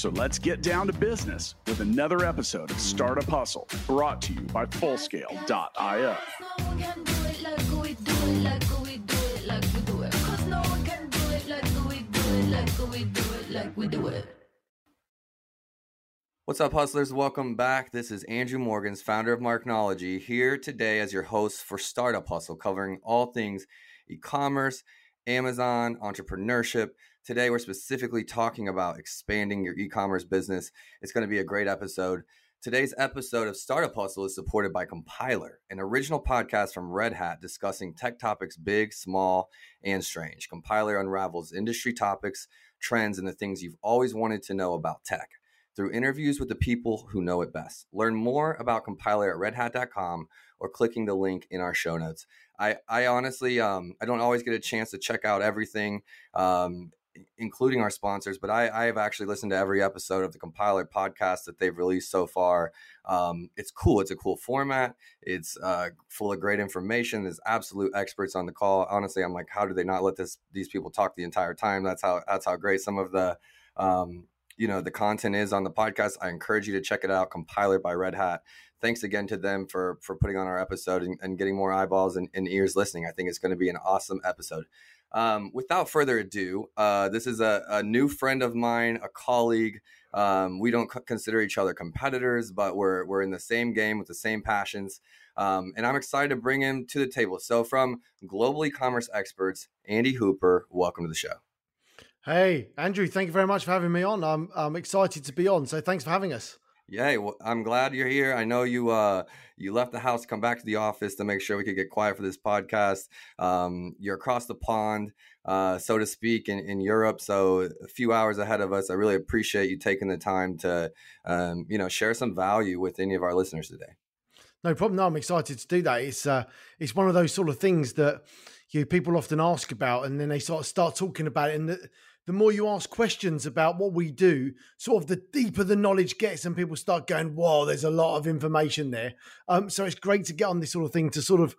So let's get down to business with another episode of Startup Hustle brought to you by Fullscale.io. What's up, hustlers? Welcome back. This is Andrew Morgans, founder of Marknology, here today as your host for Startup Hustle, covering all things e commerce, Amazon, entrepreneurship. Today, we're specifically talking about expanding your e commerce business. It's going to be a great episode. Today's episode of Startup Hustle is supported by Compiler, an original podcast from Red Hat discussing tech topics big, small, and strange. Compiler unravels industry topics, trends, and the things you've always wanted to know about tech through interviews with the people who know it best. Learn more about Compiler at redhat.com or clicking the link in our show notes. I, I honestly, um, I don't always get a chance to check out everything. Um, including our sponsors, but I, I, have actually listened to every episode of the Compiler podcast that they've released so far. Um, it's cool. It's a cool format. It's uh, full of great information. There's absolute experts on the call. Honestly, I'm like, how do they not let this these people talk the entire time? That's how that's how great some of the um, you know the content is on the podcast. I encourage you to check it out. Compiler by Red Hat. Thanks again to them for for putting on our episode and, and getting more eyeballs and, and ears listening. I think it's going to be an awesome episode. Um, without further ado, uh, this is a, a, new friend of mine, a colleague. Um, we don't c- consider each other competitors, but we're we're in the same game with the same passions. Um, and I'm excited to bring him to the table. So, from global e-commerce experts, Andy Hooper, welcome to the show. Hey, Andrew, thank you very much for having me on. I'm I'm excited to be on. So, thanks for having us. Yeah, well, I'm glad you're here. I know you uh you left the house, come back to the office to make sure we could get quiet for this podcast. Um, you're across the pond, uh, so to speak, in, in Europe, so a few hours ahead of us. I really appreciate you taking the time to um, you know share some value with any of our listeners today. No problem. No, I'm excited to do that. It's uh, it's one of those sort of things that you know, people often ask about, and then they sort of start talking about it, and the, the more you ask questions about what we do, sort of the deeper the knowledge gets, and people start going, "Wow, there's a lot of information there." Um, so it's great to get on this sort of thing to sort of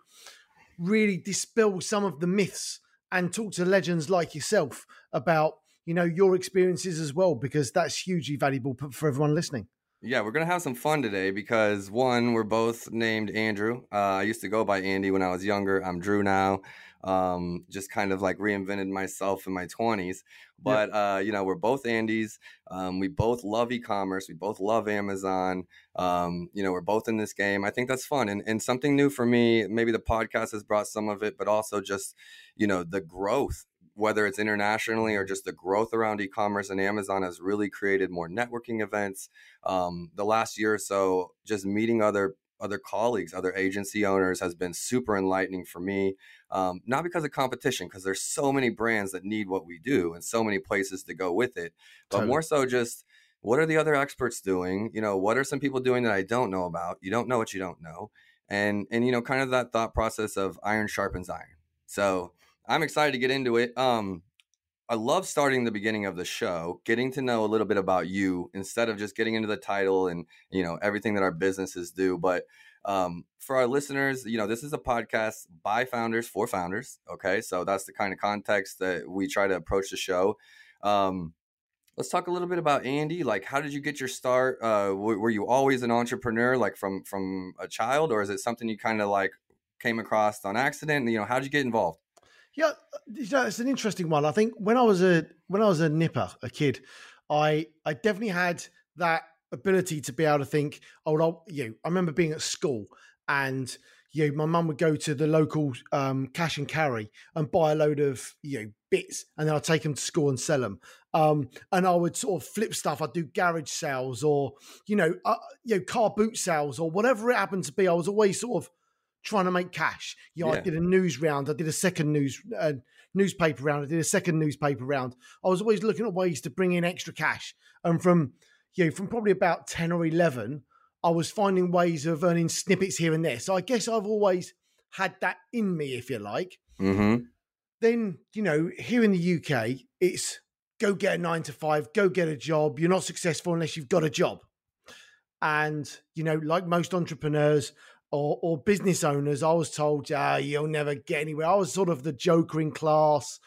really dispel some of the myths and talk to legends like yourself about you know your experiences as well, because that's hugely valuable for everyone listening. Yeah, we're gonna have some fun today because one, we're both named Andrew. Uh, I used to go by Andy when I was younger. I'm Drew now um, just kind of like reinvented myself in my 20s. But, yeah. uh, you know, we're both Andys. Um, we both love e commerce. We both love Amazon. Um, you know, we're both in this game. I think that's fun. And, and something new for me, maybe the podcast has brought some of it, but also just, you know, the growth whether it's internationally or just the growth around e-commerce and Amazon has really created more networking events. Um, the last year or so, just meeting other other colleagues, other agency owners has been super enlightening for me. Um, not because of competition, because there's so many brands that need what we do and so many places to go with it, but totally. more so just what are the other experts doing? You know, what are some people doing that I don't know about? You don't know what you don't know, and and you know, kind of that thought process of iron sharpens iron. So I'm excited to get into it. Um, I love starting the beginning of the show, getting to know a little bit about you instead of just getting into the title and you know everything that our businesses do. But um, for our listeners, you know, this is a podcast by founders for founders. Okay, so that's the kind of context that we try to approach the show. Um, let's talk a little bit about Andy. Like, how did you get your start? Uh, w- were you always an entrepreneur, like from from a child, or is it something you kind of like came across on accident? You know, how did you get involved? Yeah, it's an interesting one. I think when I was a when I was a nipper, a kid, I I definitely had that ability to be able to think. Oh, well, you know, I remember being at school and you know, my mum would go to the local um, cash and carry and buy a load of you know bits, and then I'd take them to school and sell them. Um, and I would sort of flip stuff. I'd do garage sales or you know, uh, you know, car boot sales or whatever it happened to be. I was always sort of trying to make cash. You know, yeah. I did a news round, I did a second news uh, newspaper round, I did a second newspaper round. I was always looking at ways to bring in extra cash. And from you know, from probably about ten or eleven, I was finding ways of earning snippets here and there. So I guess I've always had that in me, if you like. Mm-hmm. Then, you know, here in the UK, it's go get a nine to five, go get a job. You're not successful unless you've got a job. And, you know, like most entrepreneurs or, or business owners, I was told, ah, you'll never get anywhere. I was sort of the joker in class.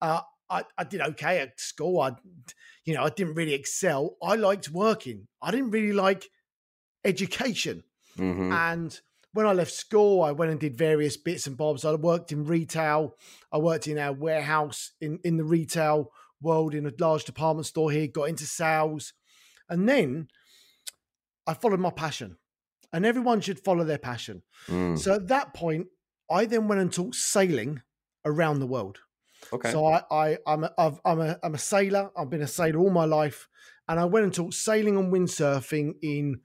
Uh, I, I did okay at school. I, you know, I didn't really excel. I liked working. I didn't really like education. Mm-hmm. And when I left school, I went and did various bits and bobs. I worked in retail. I worked in a warehouse in, in the retail world in a large department store here, got into sales. And then I followed my passion. And everyone should follow their passion. Mm. So at that point, I then went and taught sailing around the world. Okay. So I, I I'm a, I've, I'm a I'm a sailor. I've been a sailor all my life, and I went and taught sailing and windsurfing in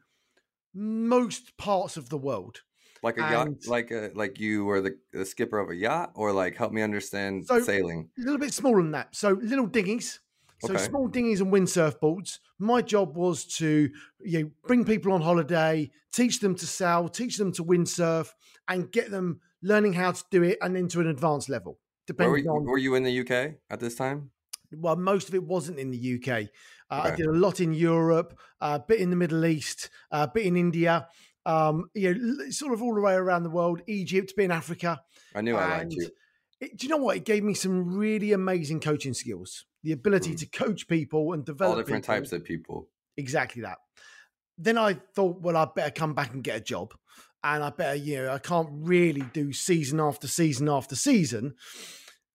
most parts of the world. like a yacht, like a, like you were the, the skipper of a yacht, or like help me understand So- sailing. A little bit smaller than that. So little dinghies. So Okay. small dinghies and windsurf boards. My job was to you know, bring people on holiday, teach them to sail, teach them to windsurf, and get them learning how to do it, and into an advanced level. Where were, Depending you, on were you in the UK at this time? well, most of it wasn't in the UK. Uh, I did a lot in Europe, a bit in the Middle East, a bit in India. Um, you know, sort of all the way around the world. Egypt, bit in Africa. I knew I liked you. It, do you know what? It gave me some really amazing coaching skills. The ability Mm. to coach people and develop All different people. types of people. Exactly that. Then I thought, well, I better come back and get a job. And I better, you know, I can't really do season after season after season.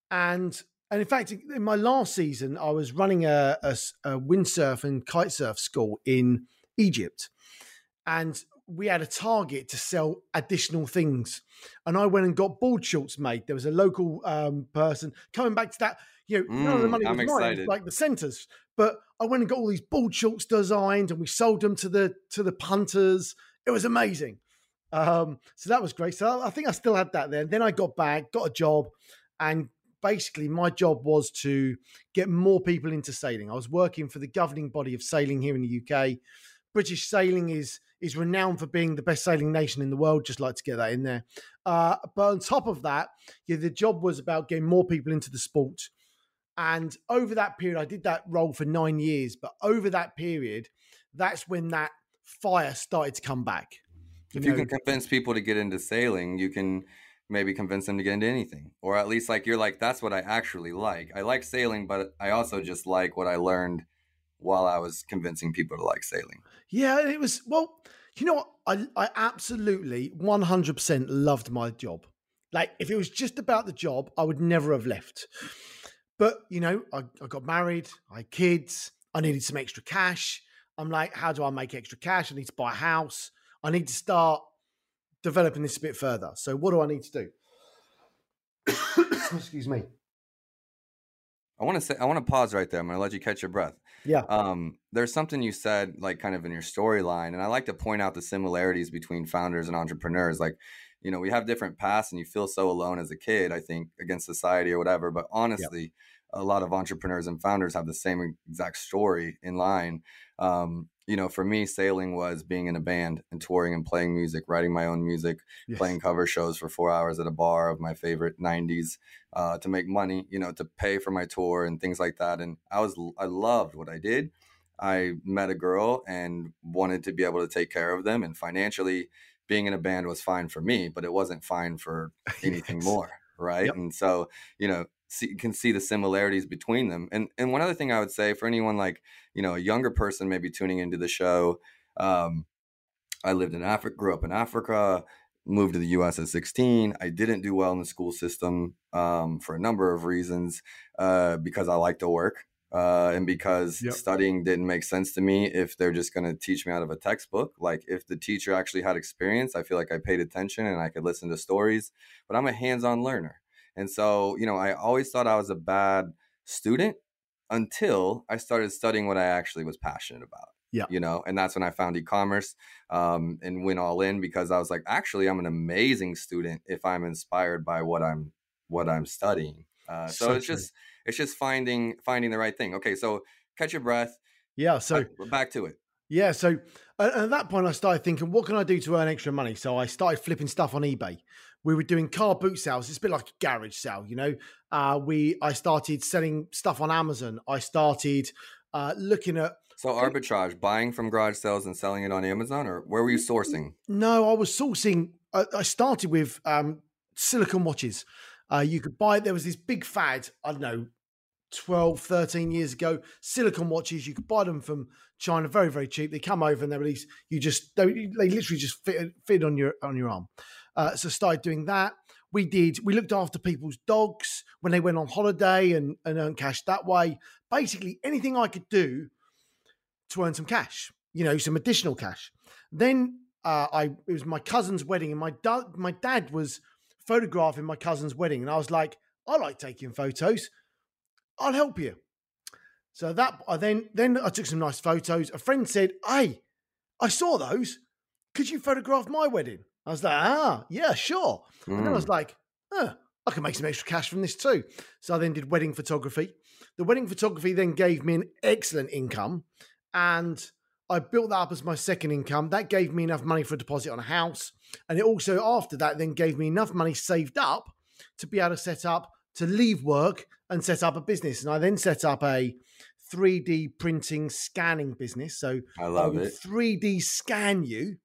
And and in fact, in my last season, I was running a windsurf and kite surf school in Egypt. And we had a target to sell additional things. And I went and got board shorts made. There was a local um, person coming back to that. You know, none of the Mm, money I'm was mine, it was like the centers. But I went and got all these board shorts designed, and we sold them to the to the punters. It was amazing. Um, so that was great. So I think I still had that then. Then I got back, got a job, and basically my job was to get more people into sailing. I was working for the governing body of sailing here in the UK. British sailing is is renowned for being the best sailing nation in the world. Just like to get that in there. Uh, but on top of that, yeah, the job was about getting more people into the sport. And over that period, I did that role for nine years. But over that period, that's when that fire started to come back. If you know, can convince people to get into sailing, you can maybe convince them to get into anything. Or at least like you're like, that's what I actually like. I like sailing, but I also just like what I learned while I was convincing people to like sailing. Yeah, it was well. You know what? I I absolutely one hundred percent loved my job. Like if it was just about the job, I would never have left. But you know, I, I got married, I had kids, I needed some extra cash. I'm like, how do I make extra cash? I need to buy a house. I need to start developing this a bit further. So what do I need to do? Excuse me. I want to say I want to pause right there. I'm going to let you catch your breath. Yeah. Um, there's something you said, like kind of in your storyline, and I like to point out the similarities between founders and entrepreneurs. Like, you know, we have different paths, and you feel so alone as a kid. I think against society or whatever. But honestly, a lot of entrepreneurs and founders have the same exact story in line. Um, you know, for me, sailing was being in a band and touring and playing music, writing my own music, Yes. playing cover shows for four hours at a bar of my favorite 90s uh, to make money, you know, to pay for my tour and things like that. And I was, I loved what I did. I met a girl and wanted to be able to take care of them. And financially, being in a band was fine for me, but it wasn't fine for anything Yes. more. Right. Yep. And so, you know, see, can see the similarities between them. And, and one other thing I would say for anyone like, you know, a younger person maybe tuning into the show, um, I lived in Africa, grew up in Africa, moved to the US at 16. I didn't do well in the school system um, for a number of reasons uh, because I like to work uh, and because Yep. studying didn't make sense to me if they're just going to teach me out of a textbook. Like if the teacher actually had experience, I feel like I paid attention and I could listen to stories, but I'm a hands on learner. And so, you know, I always thought I was a bad student until I started studying what I actually was passionate about. Yeah. You know, and that's when I found e-commerce um, and went all in because I was like, actually, I'm an amazing student if I'm inspired by what I'm what I'm studying. Uh, so, So it's true. just it's just finding finding the right thing. Okay, so catch your breath. Yeah. So back, back to it. Yeah, so uh, at that point, I started thinking, what can I do to earn extra money? So I started flipping stuff on eBay, we were doing car boot sales. It's a bit like a garage sale, you know. Uh, we I started selling stuff on Amazon. I started uh, looking at So arbitrage, buying from garage sales and selling it on Amazon, or where were you sourcing? No, I was sourcing. I, I started with um, silicon watches. Uh, you could buy. There was this big fad. I don't know, 12, 13 years ago. Silicon watches. You could buy them from China, very, very cheap. They come over and they release. You just they, they literally just fit fit on your on your arm. Uh, so started doing that. We did. We looked after people's dogs when they went on holiday and and earned cash that way. Basically, anything I could do to earn some cash. You know, some additional cash. Then uh, I it was my cousin's wedding, and my da- my dad was photographing my cousin's wedding, and I was like, I like taking photos. I'll help you. So that I then then I took some nice photos. A friend said, "Hey, I saw those. Could you photograph my wedding?" I was like, "Ah, yeah, sure." And then I was Mm. like, "Oh, I can make some extra cash from this too." So I then did wedding photography. The wedding photography then gave me an excellent income, and I built that up as my second income. That gave me enough money for a deposit on a house, and it also after that then gave me enough money saved up to be able to set up to leave work and set up a business. And I then set up a 3D printing scanning business. So I I love would it. 3D scan you,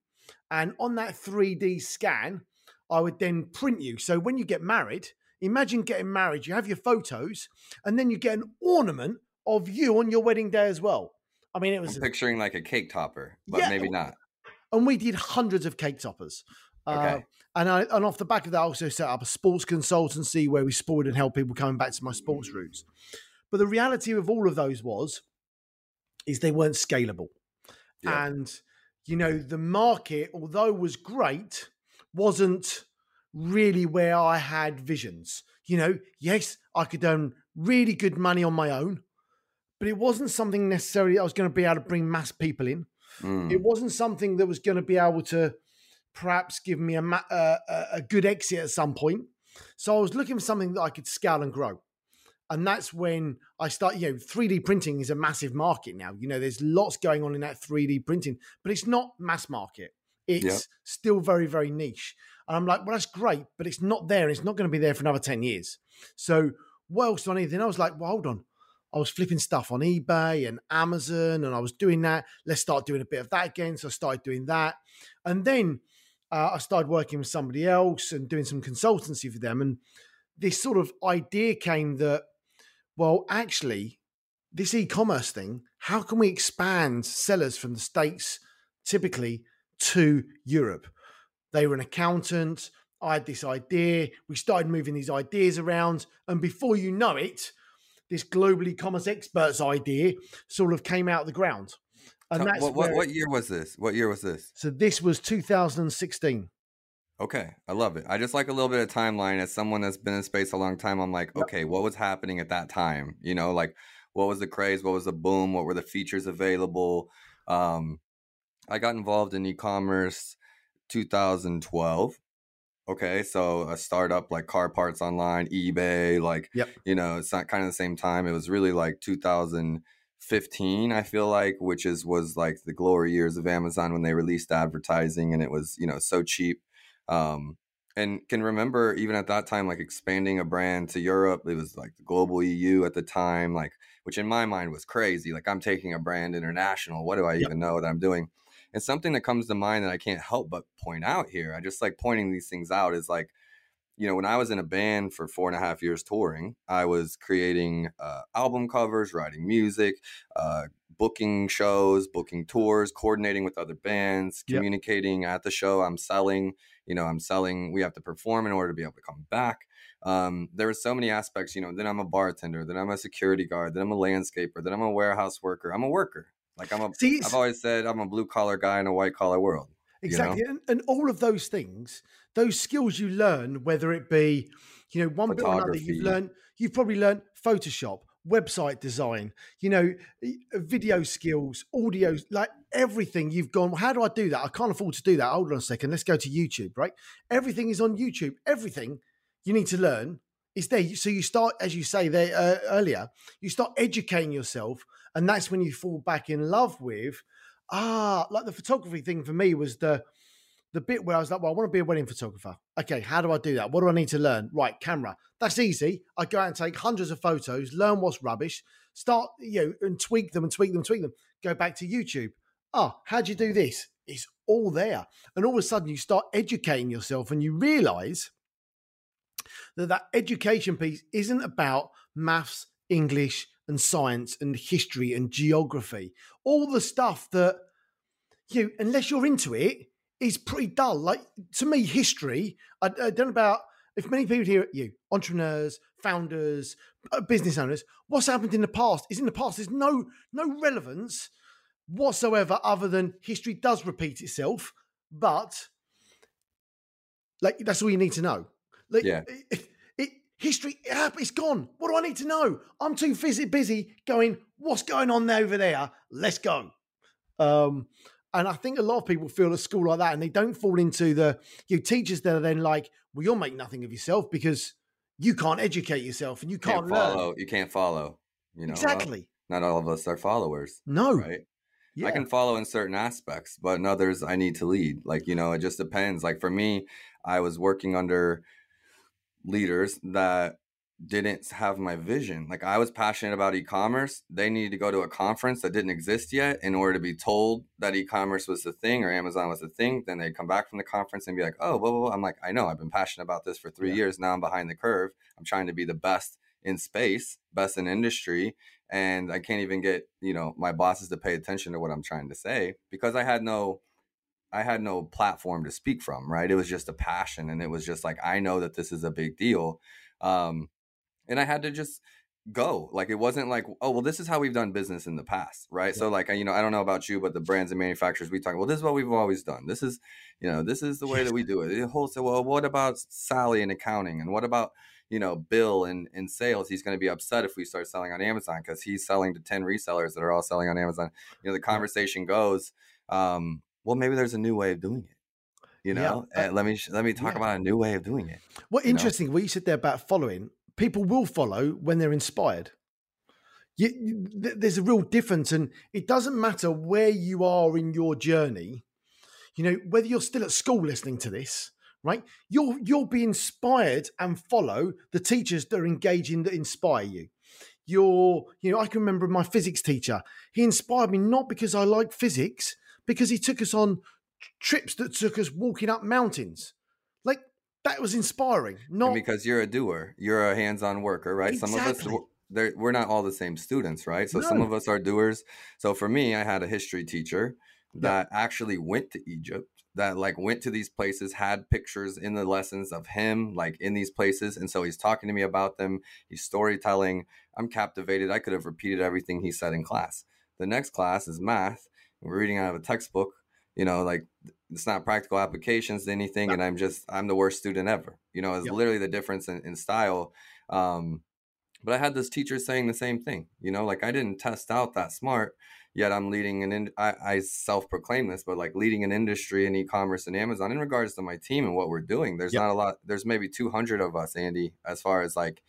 and on that 3D scan, I would then print you. So when you get married, imagine getting married, you have your photos, and then you get an ornament of you on your wedding day as well. I mean, it was I'm picturing like a cake topper, but Yeah. maybe not. and we did hundreds of cake toppers. Uh, Okay. and I, and off the back of that, I also set up a sports consultancy where we supported and helped people coming back to my sports routes. But the reality of all of those was, is they weren't scalable, Yeah. and you know the market, although was great, wasn't really where I had visions. You know, yes, I could earn really good money on my own, but it wasn't something necessarily I was going to be able to bring mass people in Mm. it wasn't something that was going to be able to perhaps give me a, ma- uh, a a good exit at some point. So I was looking for something that I could scale and grow. And that's when I start, you know, 3D printing is a massive market now. You know, there's lots going on in that 3D printing, but it's not mass market. It's Yep. still very, very niche. And I'm like, well, that's great, but it's not there. It's not going to be there for another 10 years. So what else do I need? Then I was like, well, hold on. I was flipping stuff on eBay and Amazon, and I was doing that. Let's start doing a bit of that again. So I started doing that, and then uh, I started working with somebody else and doing some consultancy for them. And this sort of idea came that, well, actually, this e-commerce thing, how can we expand sellers from the states typically to Europe? They were an accountant. I had this idea. We started moving these ideas around, and before you know it, this global e-commerce experts idea sort of came out of the ground. And that's what, what, what year was this? What year was this? so this was 2016. Okay, I love it. I just like a little bit of timeline as someone that's been in space a long time. I'm like, Yep. okay, what was happening at that time? You know, like what was the craze? What was the boom? What were the features available? Um, I got involved in e-commerce 2012. Okay, so a startup like car parts online, eBay, like Yep. you know, it's not kind of the same time. It was really like 2015, I feel like, which is was like the glory years of Amazon when they released advertising and it was, you know, so cheap. Um, and can remember even at that time, like expanding a brand to Europe. It was like the global EU at the time, like which in my mind was crazy. Like I'm taking a brand international. What do I Yep. even know that I'm doing? And something that comes to mind that I can't help but point out here. I just like pointing these things out is like, you know, when I was in a band for four and a half years touring, I was creating uh, album covers, writing music, uh, booking shows, booking tours, coordinating with other bands, Yep. communicating at the show. I'm selling, you know, I'm selling. We have to perform in order to be able to come back. Um, there were so many aspects, you know. Then I'm a bartender, then I'm a security guard, then I'm a landscaper, then I'm a warehouse worker. I'm a worker. Like I'm a See, i've always said I'm a blue collar guy in a white collar world. you know? Exactly. And, and all of those things, those skills you learn, whether it be, you know, one bit or another, you've learned, you've probably learned Photoshop, website design, you know, video skills, audio, like everything you've gone, how do I do that? I can't afford to do that. Hold on a second. Let's go to YouTube, right? Everything is on YouTube. Everything you need to learn is there. So you start, as you say there uh, earlier, you start educating yourself. And that's when you fall back in love with, ah, like the photography thing for me was the, the bit where I was like, well, I want to be a wedding photographer. Okay, how do I do that? What do I need to learn? Right, camera. That's easy. I go out and take hundreds of photos, learn what's rubbish, start, you know, and tweak them and tweak them, and tweak them. Go back to YouTube. Oh, how'd you do this? It's all there. And all of a sudden you start educating yourself and you realize that that education piece isn't about maths, English, and science and history and geography. All the stuff that you, unless you're into it, is pretty dull. Like to me, history. I, I don't know about if many people hear you, entrepreneurs, founders, uh, business owners. What's happened in the past is in the past. There's no no relevance whatsoever other than history does repeat itself, but like that's all you need to know. Like, Yeah. It, it, history, it's gone. What do I need to know? I'm too busy, busy going. What's going on over there? Let's go. Um, and I think a lot of people feel at school like that, and they don't fall into the you know, teachers that are then like, "Well, you'll make nothing of yourself because you can't educate yourself and you can't can't, learn." follow. You can't follow. You know, exactly. Not all of us are followers, No. right? Yeah. I can follow in certain aspects, but in others, I need to lead. Like, you know, it just depends. Like for me, I was working under leaders that didn't have my vision. Like I was passionate about e-commerce. They needed to go to a conference that didn't exist yet in order to be told that e-commerce was the thing or Amazon was the thing. Then they'd come back from the conference and be like, oh, blah, blah, blah. I'm like, I know, I've been passionate about this for three Yeah. years. Now I'm behind the curve. I'm trying to be the best in space, best in industry. And I can't even get, you know, my bosses to pay attention to what I'm trying to say because I had no I had no platform to speak from, right? It was just a passion and it was just like I know that this is a big deal. Um and I had to just go. Like it wasn't like, oh, well, this is how we've done business in the past, right? So like, I- you know, I don't know about you, but the brands and manufacturers we talk, well, this is what we've always done. This is, you know, this is the way that we do it. The wholesale. Well, what about Sally in accounting, and what about you know Bill in in sales? He's going to be upset if we start selling on Amazon because he's selling to ten resellers that are all selling on Amazon. You know, the conversation goes, um, well, maybe there's a new way of doing it. You Yeah, know, uh, let me sh- let me talk yeah. about a new way of doing it. well you know? interesting what you said there about following. People will follow when they're inspired. You, you- th- there's a real difference, and it doesn't matter where you are in your journey. You know whether you're still at school listening to this, right? You'll you'll be inspired and follow the teachers that are engaging that inspire you. You're, you know, I can remember my physics teacher. He inspired me not because I like physics, because he took us on trips that took us walking up mountains. Like that was inspiring. Not And because you're a doer, you're a hands-on worker, right? Some of us Exactly. they're, we're not all the same students, right? So some of us are doers. So for me, I had a history teacher that actually went to Egypt, that like went to these places, had pictures in the lessons of him like in these places, and so he's talking to me about them. He's storytelling. I'm captivated. I could have repeated everything he said in class. The next class is math. We're reading out of a textbook. You know, like it's not practical applications to anything, and I'm just I'm the worst student ever. You know, it's Yep. literally the difference in, in style. Um, but I had this teacher saying the same thing. You know, like I didn't test out that smart, yet I'm leading an. In, I, I self-proclaim this, but like leading an industry in e-commerce and Amazon in regards to my team and what we're doing. There's Yep. not a lot. There's maybe 200 of us, Andy, as far as like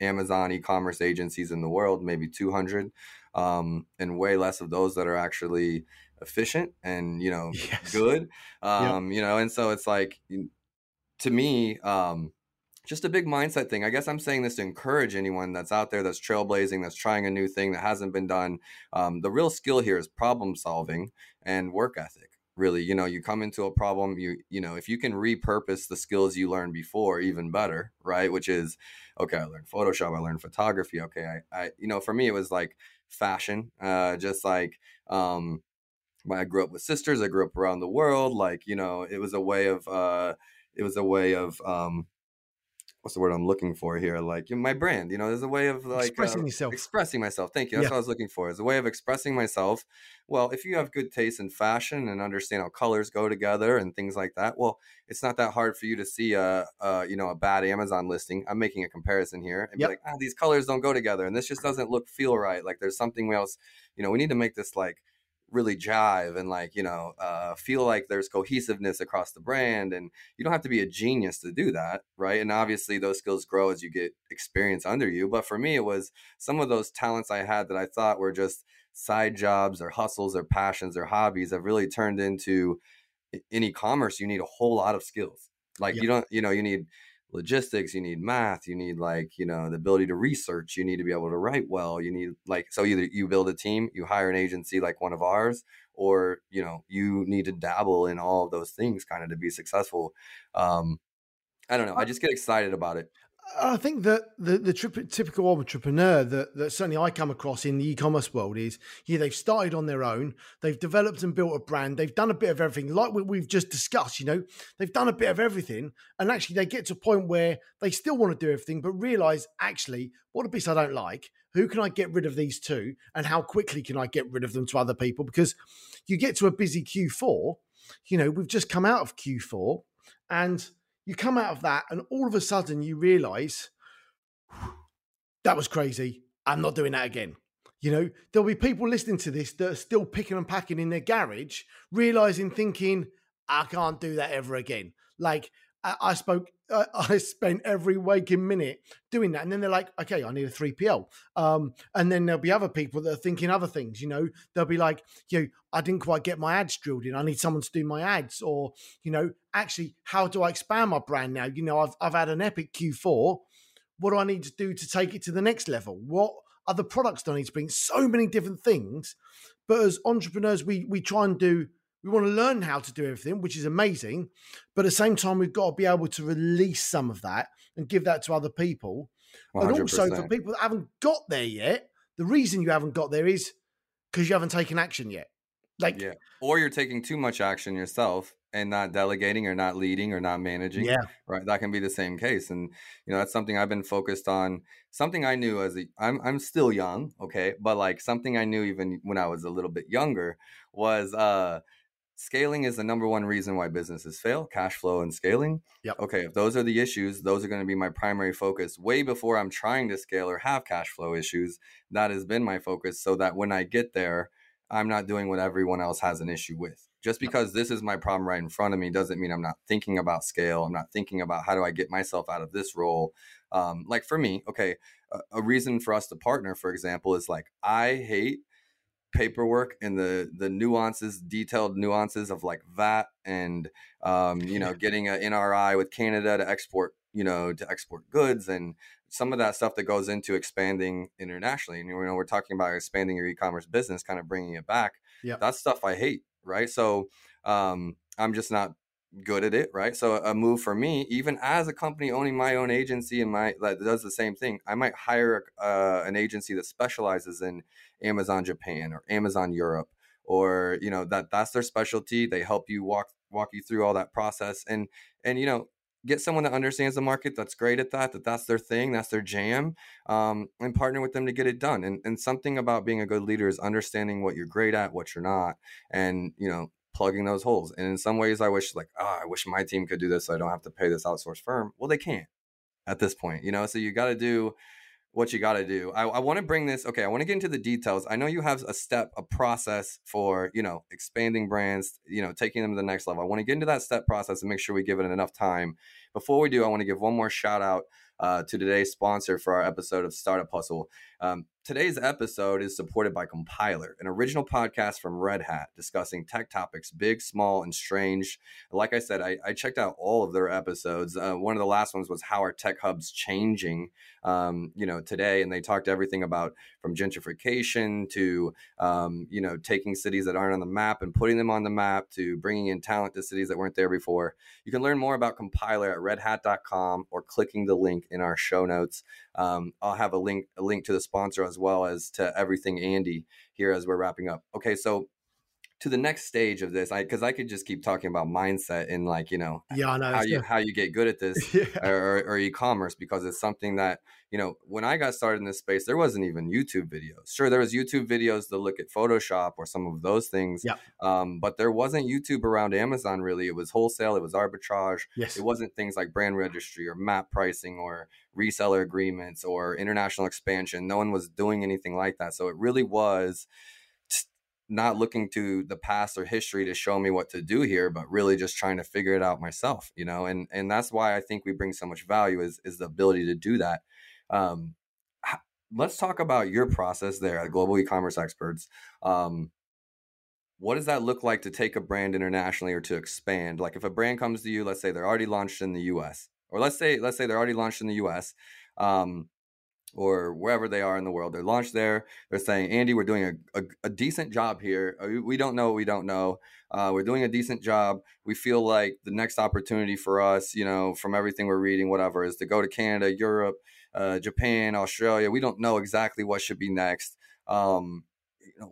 Amazon e-commerce agencies in the world, maybe 200, um, and way less of those that are actually efficient and you know Yes. good. Um, you know, and so it's like to me, um, just a big mindset thing. I guess I'm saying this to encourage anyone that's out there that's trailblazing, that's trying a new thing that hasn't been done. Um, the real skill here is problem solving and work ethic. Really, you know, you come into a problem, you you know, if you can repurpose the skills you learned before, even better, right? Which is, okay, I learned Photoshop, I learned photography. Okay, I, I you know, for me it was like fashion, uh, just like um, I grew up with sisters, I grew up around the world. Like, you know, it was a way of, uh, it was a way of, um, what's the word I'm looking for here? Like my brand, you know, there's a way of like Expressing uh, yourself. expressing myself. Thank you. That's Yeah. what I was looking for. Is a way of expressing myself. Well, if you have good taste in fashion and understand how colors go together and things like that, well, it's not that hard for you to see a, a you know, a bad Amazon listing. I'm making a comparison here and Yep. be like, ah, these colors don't go together, and this just doesn't look feel right. Like there's something else. You know, we need to make this like really jive and like you know uh, feel like there's cohesiveness across the brand and you don't have to be a genius to do that right and obviously those skills grow as you get experience under you but for me it was some of those talents i had that i thought were just side jobs or hustles or passions or hobbies have really turned into in e-commerce you need a whole lot of skills like Yep. you don't you know you need logistics you need math you need like you know the ability to research you need to be able to write well you need like so either you build a team you hire an agency like one of ours or you know you need to dabble in all of those things kind of to be successful um i don't know i just get excited about it I think that the the typical entrepreneur that, that certainly I come across in the e-commerce world is yeah they've started on their own, they've developed and built a brand, they've done a bit of everything, like we, we've just discussed. You know, they've done a bit of everything, and actually they get to a point where they still want to do everything, but realize actually what a bits I don't like. Who can I get rid of these two, and how quickly can I get rid of them to other people? Because you get to a busy Q4, you know, we've just come out of Q4, and you come out of that and all of a sudden you realize that was crazy. I'm not doing that again. You know, there'll be people listening to this that are still picking and packing in their garage, realizing, thinking, I can't do that ever again. Like, I, I spoke, I, I spent every waking minute doing that. And then they're like, okay, I need a 3PL. Um, and then there'll be other people that are thinking other things. You know, they'll be like, you know, I didn't quite get my ads drilled in. I need someone to do my ads. Or, you know, actually, how do I expand my brand now? You know, I've, I've had an epic Q4. What do I need to do to take it to the next level? What other products do I need to bring? So many different things. But as entrepreneurs, we we try and do, we want to learn how to do everything, which is amazing. But at the same time, we've got to be able to release some of that and give that to other people. And also for people that haven't got there yet, the reason you haven't got there is because you haven't taken action yet. Like, yeah or you're taking too much action yourself and not delegating or not leading or not managing yeah, right that can be the same case and you know that's something i've been focused on something i knew as a i'm i'm still young okay but like something i knew even when i was a little bit younger was uh scaling is the number one reason why businesses fail cash flow and scaling Yep. okay if those are the issues those are going to be my primary focus way before i'm trying to scale or have cash flow issues that has been my focus so that when i get there i'm not doing what everyone else has an issue with just Yep. because this is my problem right in front of me doesn't mean i'm not thinking about scale i'm not thinking about how do i get myself out of this role um, like for me okay a, a reason for us to partner for example is like i hate paperwork and the the nuances detailed nuances of like vat and um, you know getting an nri with canada to export you know to export goods and some of that stuff that goes into expanding internationally. And you know we're talking about expanding your e-commerce business kind of bringing it back. Yeah that's stuff i hate right? So um, i'm just not good at it right? So a move for me even as a company owning my own agency and my that does the same thing i might hire uh, an agency that specializes in amazon japan or amazon europe or you know that that's their specialty they help you walk walk you through all that process and and you know get someone that understands the market that's great at that that that's their thing that's their jam um, and partner with them to get it done. And, and something about being a good leader is understanding what you're great at what you're not and you know plugging those holes and in some ways i wish like oh i wish my team could do this so i don't have to pay this outsourced firm. Well they can't at this point you know so you got to do what you got to do. I, I want to bring this okay i want to get into the details. I know you have a step a process for you know expanding brands you know taking them to the next level. I want to get into that step process and make sure we give it enough time. Before we do i want to give one more shout out uh, to today's sponsor for our episode of startup hustle. Um, today's episode is supported by compiler an original podcast from red hat discussing tech topics big small and strange. Like i said i, I checked out all of their episodes. Uh, one of the last ones was how are tech hubs changing? Um, you know today and they talked everything about from gentrification to um, you know taking cities that aren't on the map and putting them on the map to bringing in talent to cities that weren't there before. You can learn more about compiler at redhat.com or clicking the link in our show notes um, i'll have a link a link to the sponsor as well as to everything andy here as we're wrapping up. Okay so to the next stage of this i because i could just keep talking about mindset and like you know yeah, know. how you the- how you get good at this yeah. or, or e-commerce because it's something that you know when i got started in this space there wasn't even youtube videos sure there was youtube videos to look at photoshop or some of those things Yeah. um, but there wasn't youtube around amazon really it was wholesale it was arbitrage Yes. it wasn't things like brand registry or map pricing or reseller agreements or international expansion no one was doing anything like that so it really was not looking to the past or history to show me what to do here but really just trying to figure it out myself you know and and that's why i think we bring so much value is is the ability to do that um let's talk about your process there at global e-commerce experts um what does that look like to take a brand internationally or to expand? Like if a brand comes to you, let's say they're already launched in the US, or let's say let's say they're already launched in the US, um, or wherever they are in the world, they're launched there. They're saying, Andy, we're doing a, a, a decent job here. Uh, we don't know what we don't know. Uh, we're doing a decent job. We feel like the next opportunity for us, you know, from everything we're reading, whatever, is to go to Canada, Europe, uh, Japan, Australia. We don't know exactly what should be next. Um,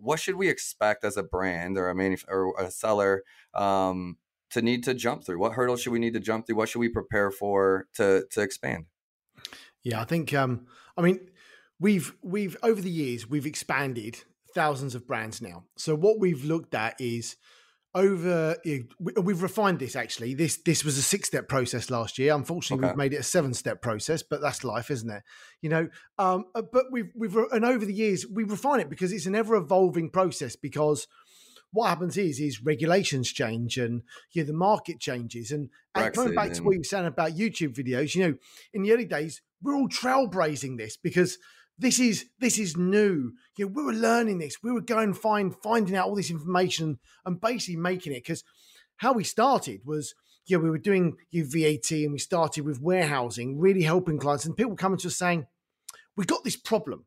what should we expect as a brand or a manuf- or a seller um, to need to jump through? What hurdles should we need to jump through? What should we prepare for to to expand? Yeah, I think. Um, I mean, we've we've over the years we've expanded thousands of brands now. So what we've looked at is over we've refined this actually this this was a six step process last year unfortunately okay. we've made it a seven step process but that's life isn't it you know um uh, but we've we've and over the years we refine it because it's an ever evolving process because what happens is is regulations change and you know, the market changes and, and coming back to what you were saying about youtube videos you know in the early days we're all trailblazing this because this is this is new. You know, we were learning this. We were going find finding out all this information and basically making it because how we started was yeah, we were doing you know, VAT and we started with warehousing, really helping clients and people coming to us saying, We got this problem.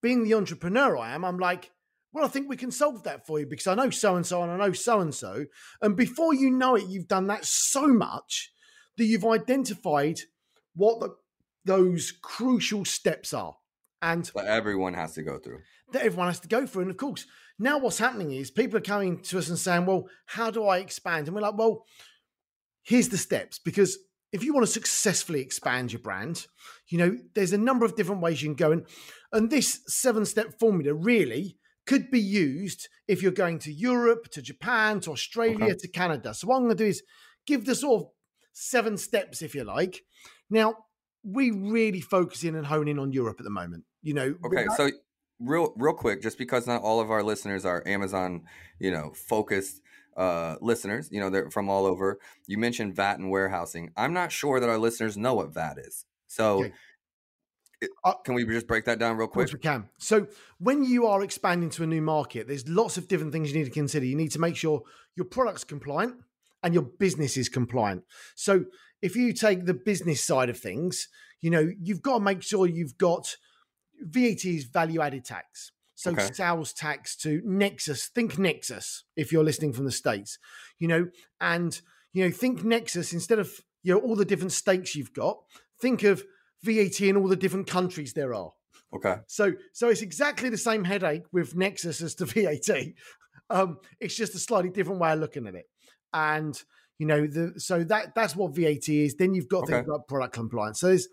Being the entrepreneur I am, I'm like, well, I think we can solve that for you because I know so and so and I know so and so. And before you know it, you've done that so much that you've identified what the, those crucial steps are and that everyone has to go through. That everyone has to go through. And of course, now what's happening is people are coming to us and saying, Well, how do I expand? And we're like, Well, here's the steps. Because if you want to successfully expand your brand, you know, there's a number of different ways you can go. And, and this seven step formula really could be used if you're going to Europe, to Japan, to Australia, okay. to Canada. So what I'm going to do is give the sort of seven steps, if you like. Now, we really focus in and hone in on Europe at the moment. You know. Okay, so real real quick, just because not all of our listeners are Amazon, you know, focused uh, listeners, you know, they're from all over. You mentioned VAT and warehousing. I'm not sure that our listeners know what VAT is. So. Okay. Uh, can we just break that down real quick? Of we can. So, when you are expanding to a new market, there's lots of different things you need to consider. You need to make sure your product's compliant and your business is compliant. So, if you take the business side of things, you know, you've got to make sure you've got VAT is value added tax. So okay. sales tax to Nexus, think Nexus if you're listening from the States, you know, and, you know, think Nexus instead of, you know, all the different stakes you've got, think of VAT in all the different countries there are. Okay. So, so it's exactly the same headache with Nexus as to VAT. Um, it's just a slightly different way of looking at it. And, you know, the so that that's what VAT is. Then you've got okay. things like product compliance. So there's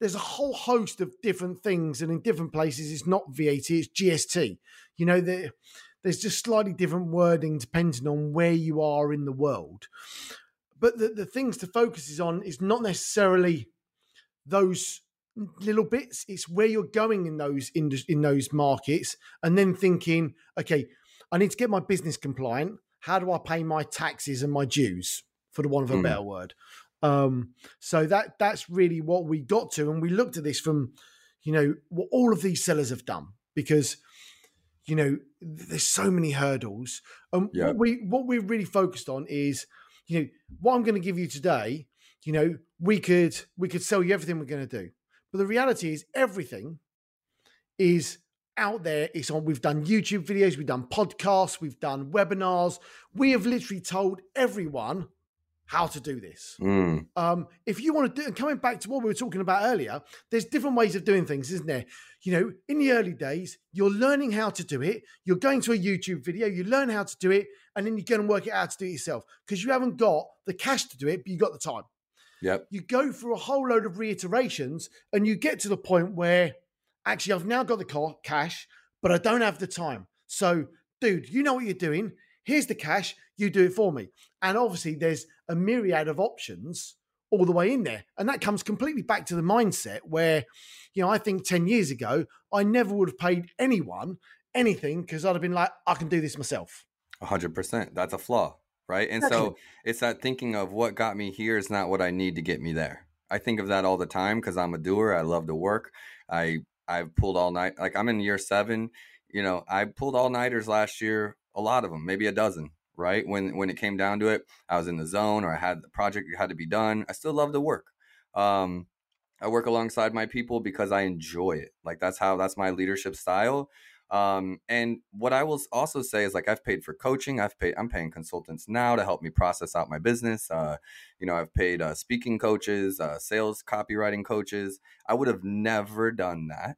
there's a whole host of different things, and in different places it's not VAT, it's GST. You know, the, there's just slightly different wording depending on where you are in the world. But the, the things to focus is on is not necessarily those little bits. It's where you're going in those in, in those markets, and then thinking, okay, I need to get my business compliant how do I pay my taxes and my dues, for the want of a mm. better word? Um, so that that's really what we got to, and we looked at this from, you know, what all of these sellers have done because, you know, there's so many hurdles, and yeah. what we what we're really focused on is, you know, what I'm going to give you today. You know, we could we could sell you everything we're going to do, but the reality is everything is out there. It's on. We've done YouTube videos, we've done podcasts, we've done webinars. We have literally told everyone how to do this. Mm. Um, if you want to do, and coming back to what we were talking about earlier, there's different ways of doing things, isn't there? You know, in the early days, you're learning how to do it. You're going to a YouTube video, you learn how to do it, and then you go and work it out to do it yourself because you haven't got the cash to do it, but you got the time. Yep. You go through a whole load of reiterations, and you get to the point where actually, I've now got the cash, but I don't have the time. So, dude, you know what you're doing. Here's the cash. You do it for me. And obviously, there's a myriad of options all the way in there. And that comes completely back to the mindset where, you know, I think 10 years ago, I never would have paid anyone anything because I'd have been like, I can do this myself. 100%. That's a flaw, right? And so it's that thinking of what got me here is not what I need to get me there. I think of that all the time because I'm a doer. I love to work. I I've pulled all night. Like I'm in year seven. You know, I pulled all nighters last year a lot of them, maybe a dozen, right? When when it came down to it, I was in the zone or I had the project had to be done. I still love to work. Um, I work alongside my people because I enjoy it. Like that's how that's my leadership style. Um, and what I will also say is like I've paid for coaching. I've paid. I'm paying consultants now to help me process out my business. Uh, you know, I've paid uh, speaking coaches, uh, sales copywriting coaches. I would have never done that,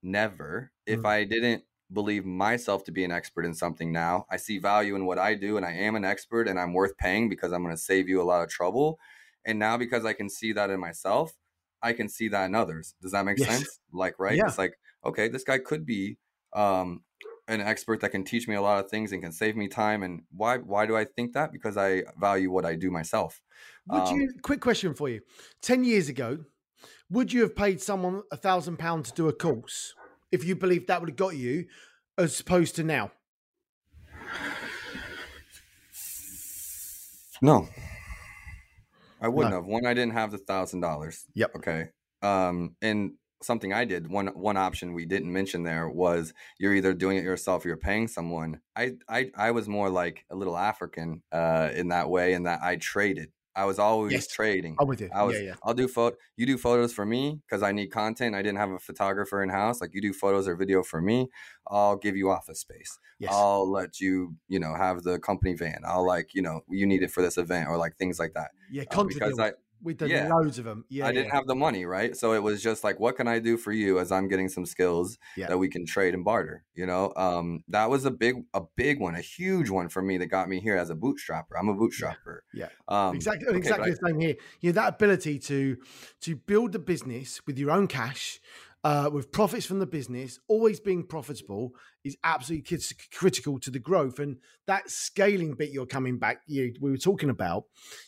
never, mm-hmm. if I didn't believe myself to be an expert in something. Now I see value in what I do, and I am an expert, and I'm worth paying because I'm going to save you a lot of trouble. And now because I can see that in myself, I can see that in others. Does that make yes. sense? Like, right? Yeah. It's like, okay, this guy could be um, an expert that can teach me a lot of things and can save me time. And why why do I think that? Because I value what I do myself. Would um, you? Quick question for you: Ten years ago, would you have paid someone a thousand pounds to do a course if you believed that would have got you, as opposed to now? No, I wouldn't no. have. One, I didn't have the thousand dollars. Yep. Okay. Um, and something I did. One one option we didn't mention there was you're either doing it yourself or you're paying someone. I I, I was more like a little African uh, in that way, in that I traded. I was always yes. trading. I'm with you. I was. Yeah, yeah. I'll do photo. You do photos for me because I need content. I didn't have a photographer in house. Like you do photos or video for me. I'll give you office space. Yes. I'll let you, you know, have the company van. I'll like, you know, you need it for this event or like things like that. Yeah, uh, because I We've done yeah. loads of them. Yeah, I didn't have the money, right? So it was just like, what can I do for you as I'm getting some skills yeah. that we can trade and barter? You know, um, that was a big, a big one, a huge one for me that got me here as a bootstrapper. I'm a bootstrapper. Yeah, yeah. Um, exactly, okay, exactly the same here. You know, that ability to to build a business with your own cash. Uh, with profits from the business, always being profitable is absolutely critical to the growth. And that scaling bit you're coming back, you we were talking about,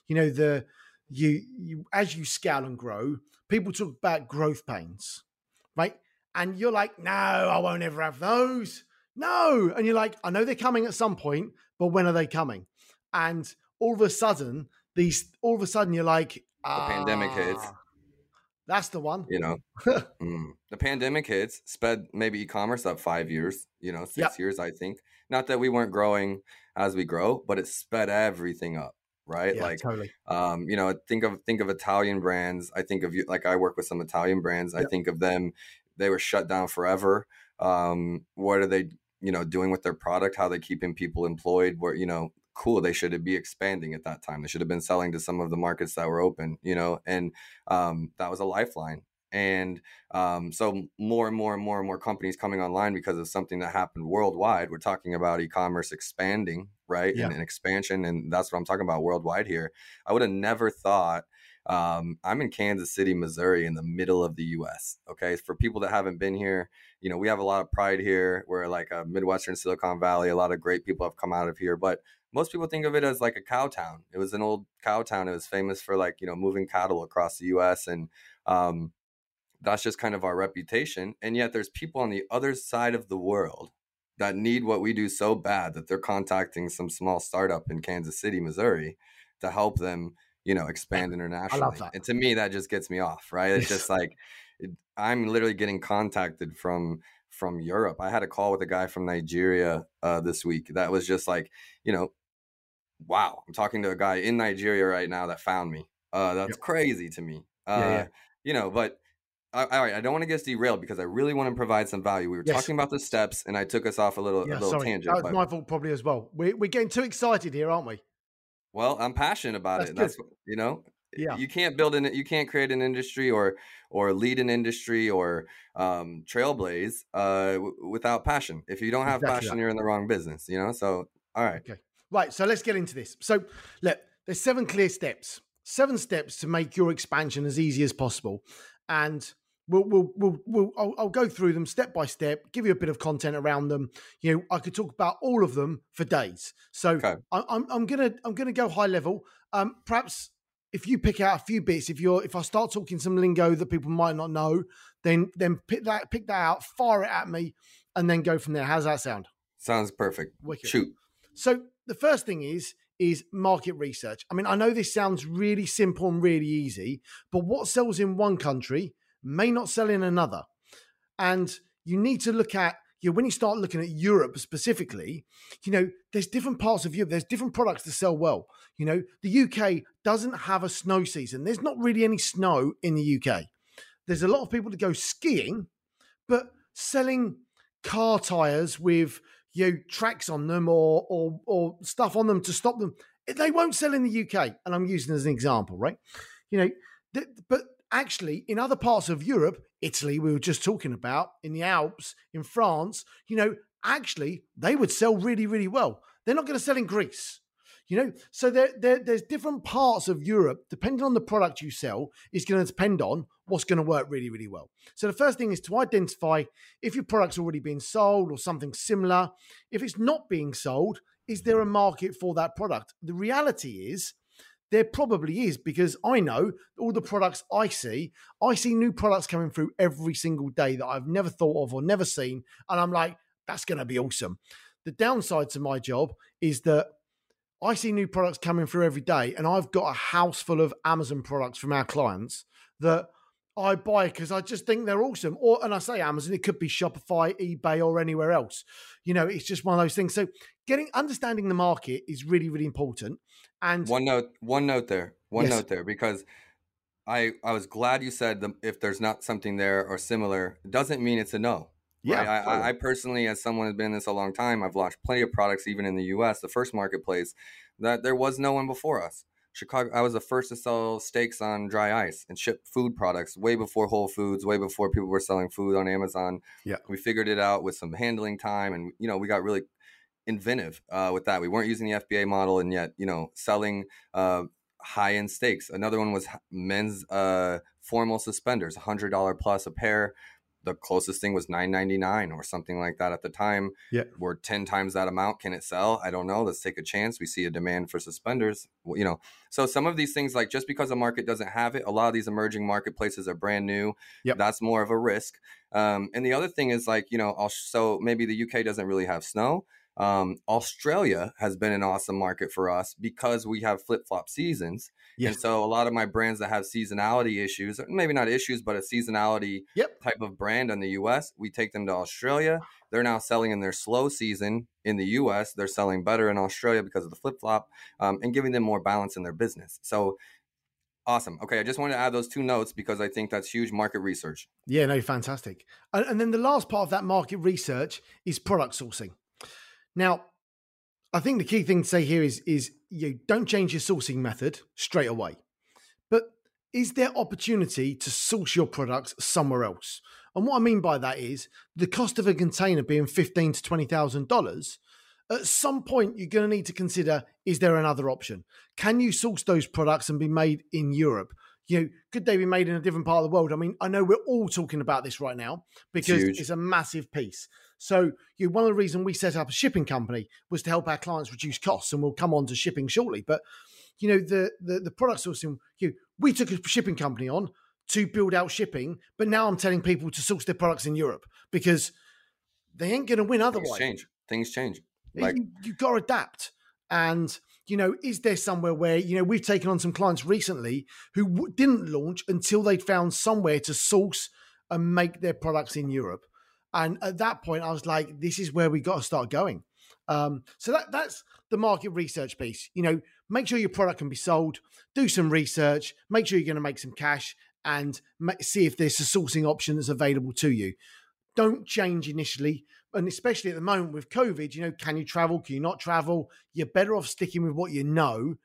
you know, the you, you as you scale and grow, people talk about growth pains, right? And you're like, no, I won't ever have those. No. And you're like, I know they're coming at some point, but when are they coming? And all of a sudden, these all of a sudden you're like, ah, the pandemic hits. Ah, that's the one. You know, mm. the pandemic hits, sped maybe e-commerce up five years. You know, six yep. years, I think. Not that we weren't growing as we grow, but it sped everything up right? Yeah, like totally. Um, you know, think of think of Italian brands. I think of you like I work with some Italian brands. Yep. I think of them. They were shut down forever. Um, what are they, you know, doing with their product? How they keeping people employed? Where you know, cool. They should be expanding at that time. They should have been selling to some of the markets that were open. You know, and um, that was a lifeline and um, so more and more and more and more companies coming online because of something that happened worldwide we're talking about e-commerce expanding right yeah. and, and, expansion and that's what i'm talking about worldwide here i would have never thought um, i'm in kansas city missouri in the middle of the us okay for people that haven't been here you know we have a lot of pride here we're like a midwestern silicon valley a lot of great people have come out of here but most people think of it as like a cow town it was an old cow town it was famous for like you know moving cattle across the us and um, that's just kind of our reputation. And yet there's people on the other side of the world that need what we do so bad that they're contacting some small startup in Kansas City, Missouri to help them, you know, expand internationally. And to me, that just gets me off, right? It's just like it, I'm literally getting contacted from from Europe. I had a call with a guy from Nigeria uh, this week that was just like, you know, wow, I'm talking to a guy in Nigeria right now that found me. Uh, that's yep. crazy to me. Uh, yeah, yeah. You know, but all right, I don't want to get derailed because I really want to provide some value. We were yes. talking about the steps, and I took us off a little, yeah, a little sorry. tangent. That was my fault, probably as well. We're, we're getting too excited here, aren't we? Well, I'm passionate about that's it. Good. That's you know, yeah. You can't build an, you can't create an industry or or lead an industry or um, trailblaze uh, w- without passion. If you don't have exactly passion, that. you're in the wrong business. You know. So, all right. Okay. Right. So let's get into this. So, look, there's seven clear steps. Seven steps to make your expansion as easy as possible. And we'll we'll we'll, we'll I'll, I'll, go through them step by step, give you a bit of content around them. You know, I could talk about all of them for days. So okay. I, I'm I'm gonna I'm gonna go high level. Um, perhaps if you pick out a few bits, if you're if I start talking some lingo that people might not know, then then pick that pick that out, fire it at me, and then go from there. How's that sound? Sounds perfect. Wicked. Shoot. So the first thing is is market research. I mean, I know this sounds really simple and really easy, but what sells in one country may not sell in another. And you need to look at, you know, when you start looking at Europe specifically, you know, there's different parts of Europe, there's different products to sell well. You know, the UK doesn't have a snow season. There's not really any snow in the UK. There's a lot of people that go skiing, but selling car tires with you know, tracks on them or or or stuff on them to stop them, eh, they won't sell in the UK. And I'm using as an example, right? You know, th- but actually in other parts of Europe, Italy, we were just talking about, in the Alps, in France, you know, actually they would sell really, really well. They're not going to sell in Greece. You know, so there, there, there's different parts of Europe, depending on the product you sell, is going to depend on what's going to work really, really well. So the first thing is to identify if your product's already being sold or something similar. If it's not being sold, is there a market for that product? The reality is there probably is because I know all the products I see, I see new products coming through every single day that I've never thought of or never seen. And I'm like, that's going to be awesome. The downside to my job is that I see new products coming through every day, and I've got a house full of Amazon products from our clients that I buy because I just think they're awesome. Or, and I say Amazon, it could be Shopify, eBay, or anywhere else. You know, it's just one of those things. So, getting understanding the market is really, really important. And one note, one note there, one yes. note there, because I I was glad you said the, if there's not something there or similar, doesn't mean it's a no. Yeah, right? I, I, personally, as someone who's been in this a long time, I've launched plenty of products, even in the U.S., the first marketplace, that there was no one before us. Chicago, I was the first to sell steaks on dry ice and ship food products way before Whole Foods, way before people were selling food on Amazon. Yeah, we figured it out with some handling time, and you know, we got really inventive uh, with that. We weren't using the FBA model, and yet, you know, selling uh, high end steaks. Another one was men's uh, formal suspenders, hundred dollar plus a pair the closest thing was 999 or something like that at the time. Yeah. We're 10 times that amount. Can it sell? I don't know. Let's take a chance. We see a demand for suspenders. You know so some of these things like just because a market doesn't have it a lot of these emerging marketplaces are brand new. Yep. that's more of a risk. Um, and the other thing is like you know so maybe the uk doesn't really have snow. Um, Australia has been an awesome market for us because we have flip flop seasons. Yes. And so a lot of my brands that have seasonality issues, maybe not issues, but a seasonality yep. type of brand in the US, we take them to Australia. They're now selling in their slow season in the US. They're selling better in Australia because of the flip flop um, and giving them more balance in their business. So Awesome. Okay, I just wanted to add those two notes because I think that's huge market research. Yeah, no, fantastic. And, and, then the last part of that market research is product sourcing. Now, I think the key thing to say here is is you don't change your sourcing method straight away. But is there opportunity to source your products somewhere else? And what I mean by that is the cost of a container being fifteen to twenty thousand dollars. At some point, you're going to need to consider: is there another option? Can you source those products and be made in Europe? You know, could they be made in a different part of the world? I mean, I know we're all talking about this right now because it's, it's a massive piece. So, you know, one of the reasons we set up a shipping company was to help our clients reduce costs, and we'll come on to shipping shortly. But you know, the the, the product sourcing, you know, we took a shipping company on to build out shipping, but now I'm telling people to source their products in Europe because they ain't going to win otherwise. Things change. Things change. Like you, you've got to adapt. And you know, is there somewhere where you know we've taken on some clients recently who w- didn't launch until they'd found somewhere to source and make their products in Europe? And at that point, I was like, this is where we got to start going. Um, so that that's the market research piece. You know, make sure your product can be sold, do some research, make sure you're going to make some cash, and see if there's a sourcing option that's available to you. Don't change initially, and especially at the moment with COVID. You know, can you travel? Can you not travel? You're better off sticking with what you know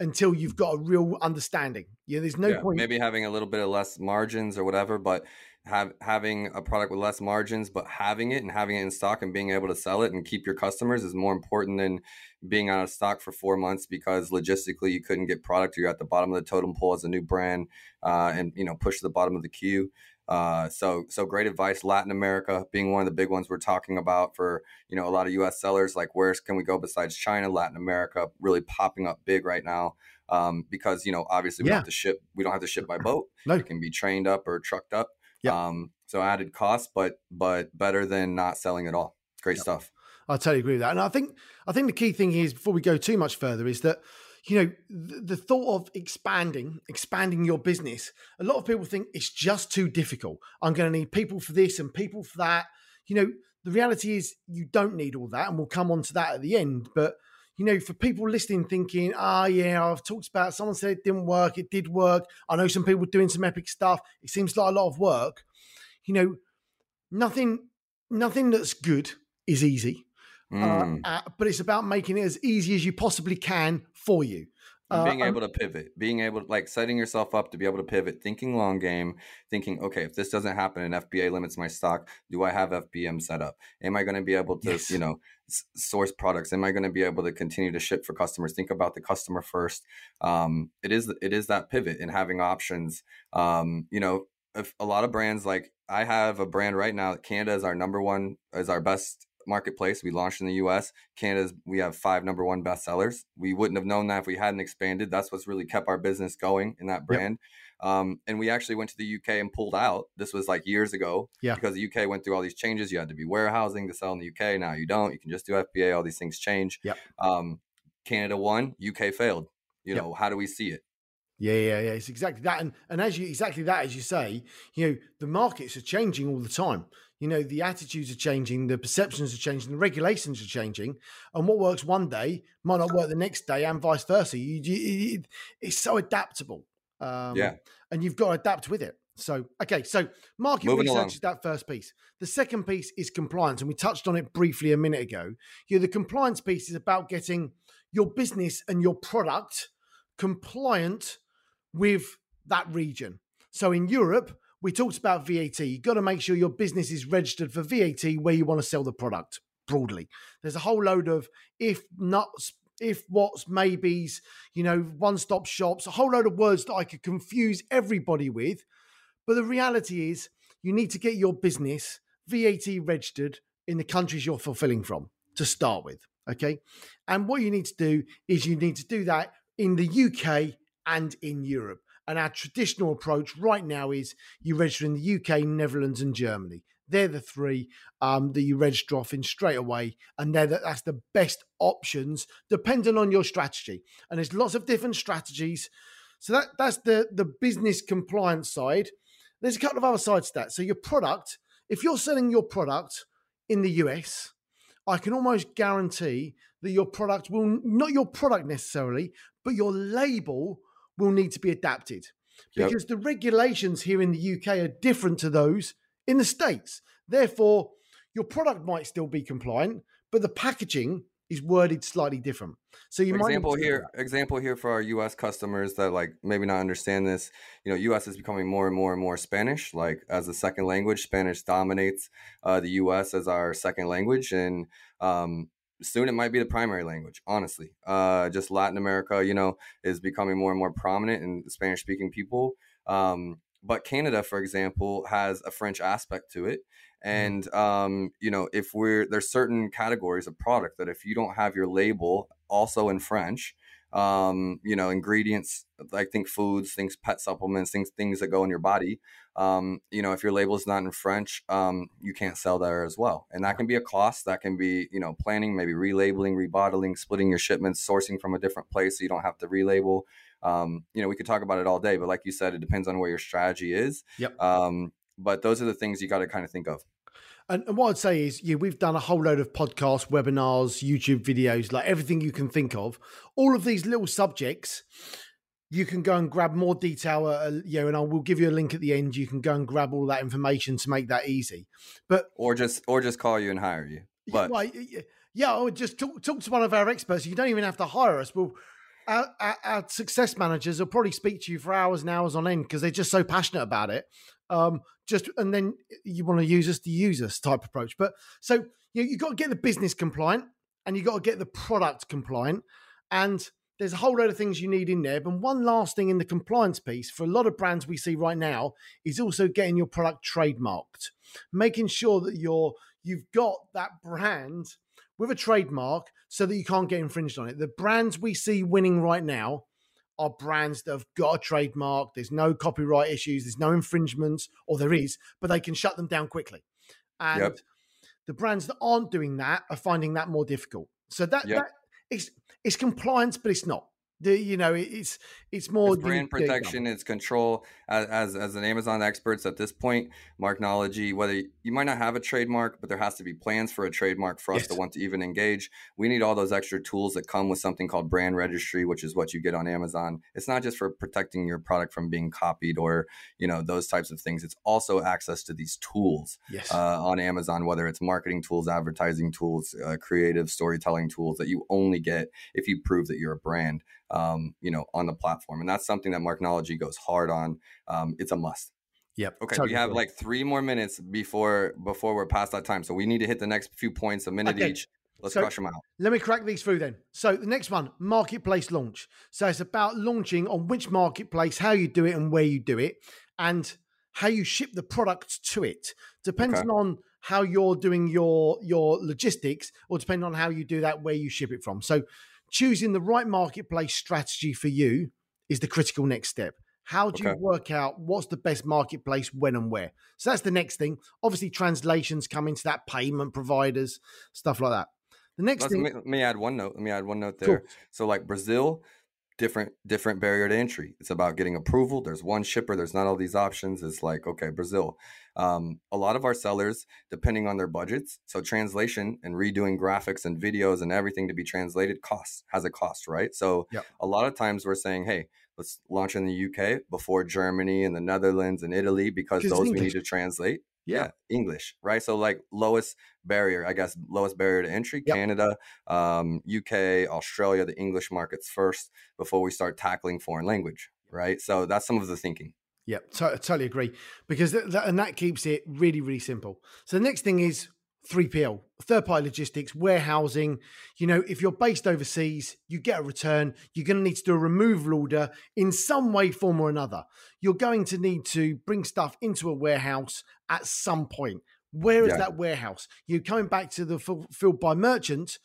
until you've got a real understanding. Yeah, there's no yeah, point. Maybe having a little bit of less margins or whatever, but have having a product with less margins, but having it and having it in stock and being able to sell it and keep your customers is more important than being out of stock for four months because logistically you couldn't get product or you're at the bottom of the totem pole as a new brand uh, and you know push to the bottom of the queue. Uh, so so great advice. Latin America being one of the big ones we're talking about for you know a lot of U.S. sellers. Like where can we go besides China? Latin America really popping up big right now um, because you know obviously we yeah. don't have to ship. We don't have to ship by boat. No. It can be trained up or trucked up. Yeah. Um, so added cost, but but better than not selling at all. Great yep. stuff. I totally agree with that. And I think I think the key thing is before we go too much further is that you know the, the thought of expanding expanding your business a lot of people think it's just too difficult i'm going to need people for this and people for that you know the reality is you don't need all that, and we'll come on to that at the end. But you know, for people listening, thinking, ah, yeah, I've talked about. Someone said it didn't work. It did work. I know some people doing some epic stuff. It seems like a lot of work. You know, nothing, nothing that's good is easy. Mm. Uh, uh, but it's about making it as easy as you possibly can for you. Uh, being able to pivot, being able to like setting yourself up to be able to pivot, thinking long game, thinking, okay, if this doesn't happen and FBA limits my stock, do I have FBM set up? Am I going to be able to, yes. you know, s- source products? Am I going to be able to continue to ship for customers? Think about the customer first. Um, it is it is that pivot and having options. Um, you know, if a lot of brands like I have a brand right now. Canada is our number one, is our best marketplace. We launched in the US. Canada's we have five number one bestsellers. We wouldn't have known that if we hadn't expanded. That's what's really kept our business going in that brand. Yep. Um, and we actually went to the UK and pulled out. This was like years ago. Yeah. Because the UK went through all these changes. You had to be warehousing to sell in the UK. Now you don't. You can just do FBA. All these things change. Yeah. Um, Canada won. UK failed. You yep. know, how do we see it? Yeah, yeah, yeah. It's exactly that, and and as you exactly that as you say, you know, the markets are changing all the time you know the attitudes are changing the perceptions are changing the regulations are changing and what works one day might not work the next day and vice versa. You, you, it's so adaptable um, yeah. and you've got to adapt with it. So okay so market Moving research along. is that first piece. The second piece is compliance and we touched on it briefly a minute ago. You know, the compliance piece is about getting your business and your product compliant with that region. So in europe we talked about VAT. You've got to make sure your business is registered for VAT where you want to sell the product broadly. There's a whole load of if nuts, if what's, maybes, you know, one stop shops, a whole load of words that I could confuse everybody with. But the reality is, you need to get your business VAT registered in the countries you're fulfilling from to start with. Okay. And what you need to do is you need to do that in the UK and in Europe. And our traditional approach right now is you register in the UK, Netherlands, and Germany. They're the three um, that you register off in straight away, and they're the, that's the best options depending on your strategy. And there's lots of different strategies. So that that's the the business compliance side. There's a couple of other sides to that. So your product, if you're selling your product in the US, I can almost guarantee that your product will not your product necessarily, but your label will need to be adapted because yep. the regulations here in the UK are different to those in the States. Therefore, your product might still be compliant, but the packaging is worded slightly different. So you might example here example here for our US customers that like maybe not understand this, you know, US is becoming more and more and more Spanish like as a second language. Spanish dominates uh, the US as our second language and um, soon it might be the primary language honestly. Uh, just latin america you know is becoming more and more prominent in spanish speaking people. Um, but canada for example has a french aspect to it. Mm-hmm. and um, you know if we're there's certain categories of product that if you don't have your label also in french um, you know, ingredients, like think foods, things, pet supplements, things, things that go in your body. Um, you know, if your label is not in French, um, you can't sell there as well. And that can be a cost. That can be, you know, planning, maybe relabeling, rebottling, splitting your shipments, sourcing from a different place so you don't have to relabel. Um, you know, we could talk about it all day, but like you said, it depends on where your strategy is. Yep. Um, but those are the things you got to kind of think of. And, and, what I'd say is, yeah, we've done a whole load of podcasts, webinars, YouTube videos, like everything you can think of. All of these little subjects, you can go and grab more detail, uh, you know, and I will give you a link at the end. You can go and grab all that information to make that easy. But or just or just call you and hire you. But well, yeah, or just talk, talk to one of our experts. You don't even have to hire us. We'll our, our, our, success managers will probably speak to you for hours and hours on end because they're just so passionate about it. Um, just and then you want to use us to use us type approach. But so you you got to get the business compliant and you've got to get the product compliant, and there's a whole load of things you need in there. But one last thing in the compliance piece for a lot of brands we see right now is also getting your product trademarked, making sure that you're you've got that brand with a trademark so that you can't get infringed on it. The brands we see winning right now are brands that have got a trademark. There's no copyright issues, there's no infringements, or there is, but they can shut them down quickly. And yep. the brands that aren't doing that are finding that more difficult. So that, yep. that it's, it's compliance, but it's not. The, you know, it's it's more it's brand protection. It's control. As, as as an Amazon experts at this point, Marknology. Whether you might not have a trademark, but there has to be plans for a trademark for us yes. to want to even engage. We need all those extra tools that come with something called brand registry, which is what you get on Amazon. It's not just for protecting your product from being copied or you know those types of things. It's also access to these tools yes. uh, on Amazon, whether it's marketing tools, advertising tools, uh, creative storytelling tools that you only get if you prove that you're a brand um, you know, on the platform. And that's something that Marknology goes hard on. Um, it's a must. Yep. Okay. Totally we have like three more minutes before before we're past that time. So we need to hit the next few points, a minute okay. each. Let's so crush them out. Let me crack these through then. So the next one, marketplace launch. So it's about launching on which marketplace, how you do it, and where you do it, and how you ship the product to it. Depending okay. on how you're doing your your logistics, or depending on how you do that, where you ship it from. So choosing the right marketplace strategy for you is the critical next step. How do okay. you work out what's the best marketplace, when and where? So that's the next thing. Obviously, translations come into that, payment providers, stuff like that. The next Let's, thing. Let me, add one note. Let me add one note there. Cool. So, like Brazil, different different barrier to entry. It's about getting approval. There's one shipper. There's not all these options. It's like okay, Brazil. Um, a lot of our sellers, depending on their budgets, so translation and redoing graphics and videos and everything to be translated costs has a cost, right? So yep. a lot of times we're saying, hey, let's launch in the UK before Germany and the Netherlands and Italy because those we need to translate. Yeah. yeah. English, right? So like lowest barrier, I guess lowest barrier to entry, yep. Canada, um, UK, Australia, the English markets first before we start tackling foreign language, right? So that's some of the thinking. Yeah, t- totally agree. Because th- th- and that keeps it really, really simple. So the next thing is 3PL, third party logistics, warehousing. You know, if you're based overseas, you get a return, you're going to need to do a removal order in some way, form, or another. You're going to need to bring stuff into a warehouse at some point. Where is yeah. that warehouse? You're coming back to the fulfilled by merchant.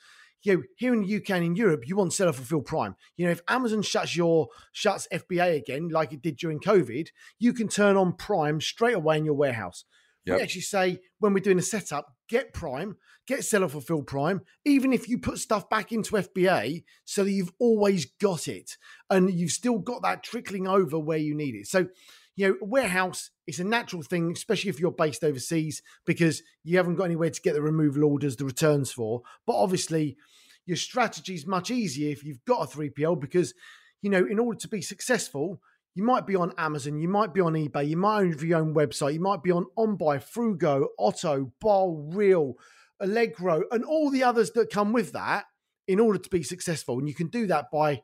You know, here in the UK and in Europe, you want seller fulfilled prime. You know, if Amazon shuts your shuts FBA again, like it did during COVID, you can turn on Prime straight away in your warehouse. Yep. We actually say when we're doing a setup, get Prime, get seller fulfilled Prime, even if you put stuff back into FBA so that you've always got it and you've still got that trickling over where you need it. So, you know, warehouse is a natural thing, especially if you're based overseas because you haven't got anywhere to get the removal orders, the returns for. But obviously, your strategy is much easier if you've got a 3PL because, you know, in order to be successful, you might be on Amazon, you might be on eBay, you might own your own website, you might be on OnBuy, Fruugo, Otto, Bol, Real, Allegro, and all the others that come with that in order to be successful. And you can do that by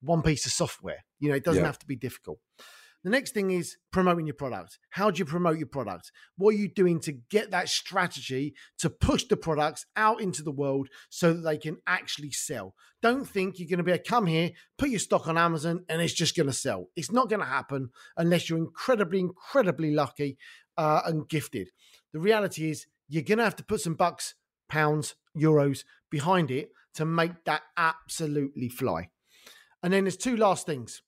one piece of software. You know, it doesn't yeah. have to be difficult. The next thing is promoting your product. How do you promote your product? What are you doing to get that strategy to push the products out into the world so that they can actually sell? Don't think you're going to be a come here, put your stock on Amazon, and it's just going to sell. It's not going to happen unless you're incredibly, incredibly lucky uh, and gifted. The reality is you're going to have to put some bucks, pounds, euros behind it to make that absolutely fly. And then there's two last things.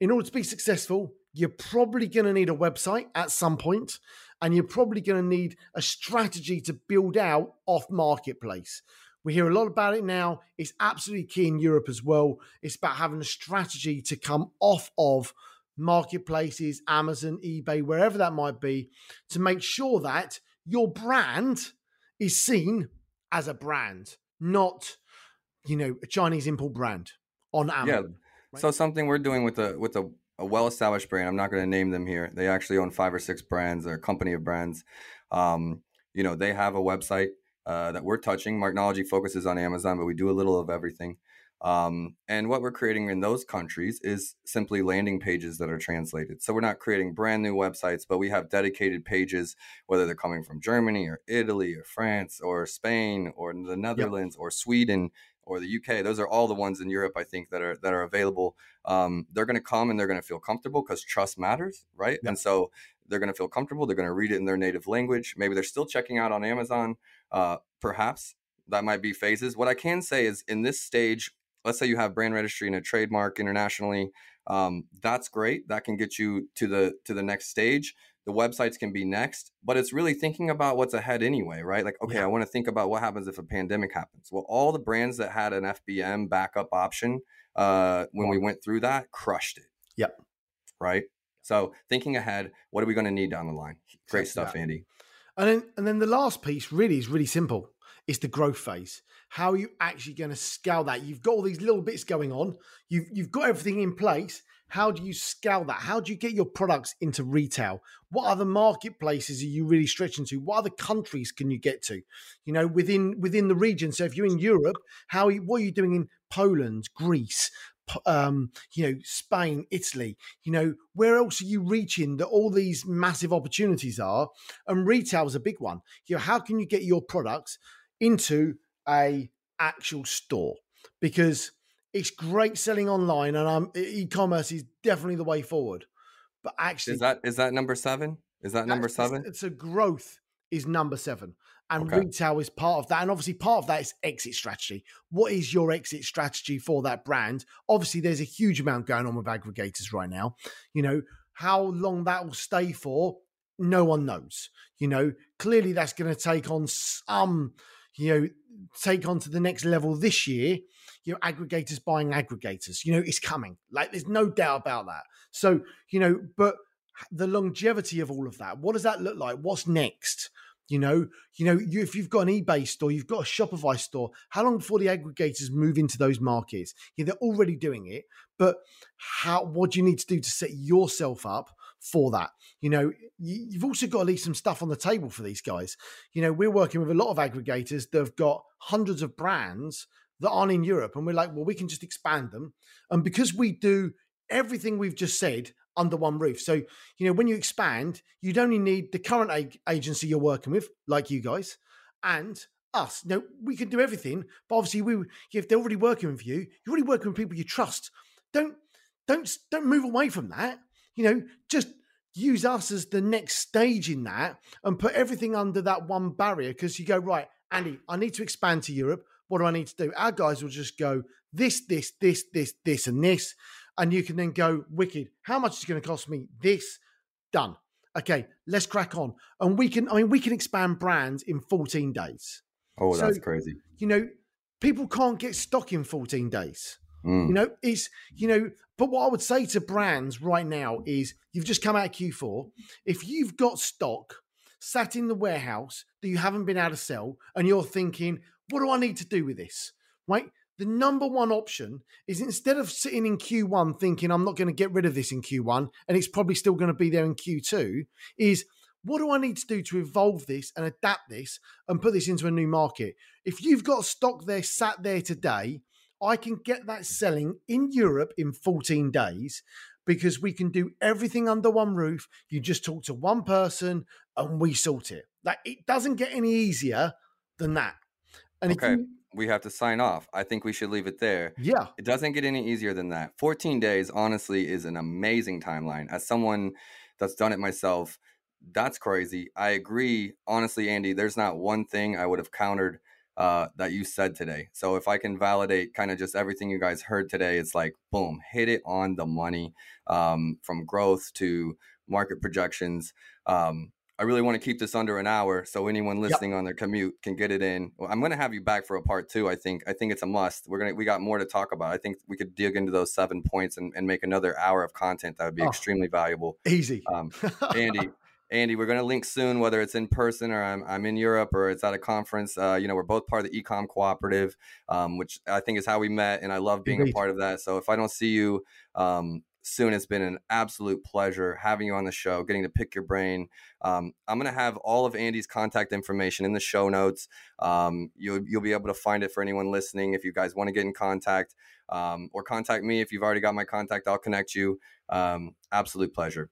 In order to be successful, you're probably going to need a website at some point, and you're probably going to need a strategy to build out off marketplace. We hear a lot about it now. It's absolutely key in Europe as well. It's about having a strategy to come off of marketplaces, Amazon, eBay, wherever that might be, to make sure that your brand is seen as a brand, not, you know, a Chinese import brand on Amazon. Yeah. Right? So something we're doing with the with the a well-established brand. I'm not going to name them here. They actually own five or six brands. They're a company of brands. Um, you know, they have a website uh, that we're touching. Marknology focuses on Amazon, but we do a little of everything. Um, and what we're creating in those countries is simply landing pages that are translated. So we're not creating brand new websites, but we have dedicated pages, whether they're coming from Germany or Italy or France or Spain or the Netherlands yep. or Sweden or the UK. Those are all the ones in Europe, I think, that are that are available. Um, they're going to come and they're going to feel comfortable because trust matters, right? And so they're going to feel comfortable. They're going to read it in their native language. Maybe they're still checking out on Amazon. Uh, perhaps that might be phases. What I can say is, in this stage, let's say you have brand registry and a trademark internationally. Um, that's great. That can get you to the to the next stage the websites can be next but it's really thinking about what's ahead anyway right like okay yeah. i want to think about what happens if a pandemic happens well all the brands that had an fbm backup option uh, when we went through that, crushed it. Yep. Right. So thinking ahead, what are we going to need down the line? Great stuff, that. Andy. And then, and then the last piece really is really simple. It's the growth phase. How are you actually going to scale that? You've got all these little bits going on. You've you've got everything in place. How do you scale that? How do you get your products into retail? What other marketplaces are you really stretching to? What other countries can you get to? You know, within within the region. So if you're in Europe, how are you, what are you doing in Poland, Greece, um, you know, Spain, Italy, you know, where else are you reaching that all these massive opportunities are? And retail is a big one. You know, how can you get your products into a actual store? Because it's great selling online and um, e-commerce is definitely the way forward. But actually Is that is that number seven? Is that number seven? It's a growth is number seven and okay. retail is part of that. And obviously, part of that is exit strategy. What is your exit strategy for that brand? Obviously, there's a huge amount going on with aggregators right now. You know, how long that will stay for, no one knows. You know, clearly that's going to take on some, you know, take on to the next level this year. You know, aggregators buying aggregators. You know, it's coming. Like, there's no doubt about that. So, you know, but the longevity of all of that, what does that look like? What's next? You know, you know, you, if you've got an eBay store, you've got a Shopify store. How long before the aggregators move into those markets? Yeah, they're already doing it, but how? What do you need to do to set yourself up for that? You know, you, you've also got to leave some stuff on the table for these guys. You know, we're working with a lot of aggregators that have got hundreds of brands that aren't in Europe, and we're like, well, we can just expand them, and because we do everything we've just said under one roof. So, you know, when you expand, you'd only need the current ag- agency you're working with, like you guys, and us. You know, we can do everything, but obviously, we if they're already working with you, you're already working with people you trust. Don't don't don't move away from that. You know, just use us as the next stage in that and put everything under that one barrier because you go right, Andy. I need to expand to Europe. What do I need to do? Our guys will just go this, this, this, this, this, and this and you can then go wicked. How much is it going to cost me? This done. Okay, let's crack on. And we can, I mean, we can expand brands in 14 days. Oh, that's crazy. You know, people can't get stock in 14 days. Mm. You know, it's, you know, but what I would say to brands right now is you've just come out of Q4. If you've got stock sat in the warehouse that you haven't been able to sell and you're thinking, what do I need to do with this? Right? the number one option is instead of sitting in Q1 thinking I'm not going to get rid of this in Q1 and it's probably still going to be there in Q2, is what do I need to do to evolve this and adapt this and put this into a new market? If you've got stock there sat there today, I can get that selling in Europe in 14 days because we can do everything under one roof. You just talk to one person and we sort it. Like it doesn't get any easier than that. And okay. if you we have to sign off. I think we should leave it there. Yeah. It doesn't get any easier than that. 14 days, honestly, is an amazing timeline. As someone that's done it myself, that's crazy. I agree. Honestly, Andy, there's not one thing I would have countered uh, that you said today. So if I can validate kind of just everything you guys heard today, it's like, boom, hit it on the money um, from growth to market projections. Um, I really want to keep this under an hour so anyone listening yep. on their commute can get it in. Well, I'm going to have you back for a part two. I think I think it's a must. We're gonna we got more to talk about. I think we could dig into those seven points and, and make another hour of content that would be oh, extremely valuable. Easy, um, Andy. Andy, we're going to link soon, whether it's in person or I'm, I'm in Europe or it's at a conference. Uh, you know, we're both part of the Ecom Cooperative, um, which I think is how we met, and I love being Indeed. a part of that. So if I don't see you um, soon. It's been an absolute pleasure having you on the show, getting to pick your brain. Um, I'm going to have all of Andy's contact information in the show notes. Um, you'll, you'll be able to find it for anyone listening if you guys want to get in contact um, or contact me. If you've already got my contact, I'll connect you. Um, absolute pleasure.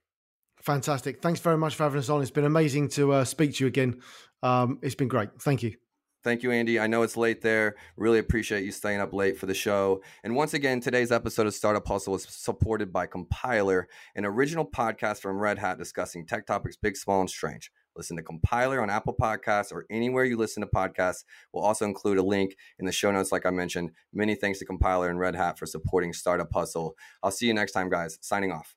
Fantastic. Thanks very much for having us on. It's been amazing to uh, speak to you again. Um, it's been great. Thank you. Thank you, Andy. I know it's late there. Really appreciate you staying up late for the show. And once again, today's episode of Startup Hustle is supported by Compiler, an original podcast from Red Hat discussing tech topics big, small, and strange. Listen to Compiler on Apple Podcasts or anywhere you listen to podcasts. We'll also include a link in the show notes, like I mentioned. Many thanks to Compiler and Red Hat for supporting Startup Hustle. I'll see you next time, guys. Signing off.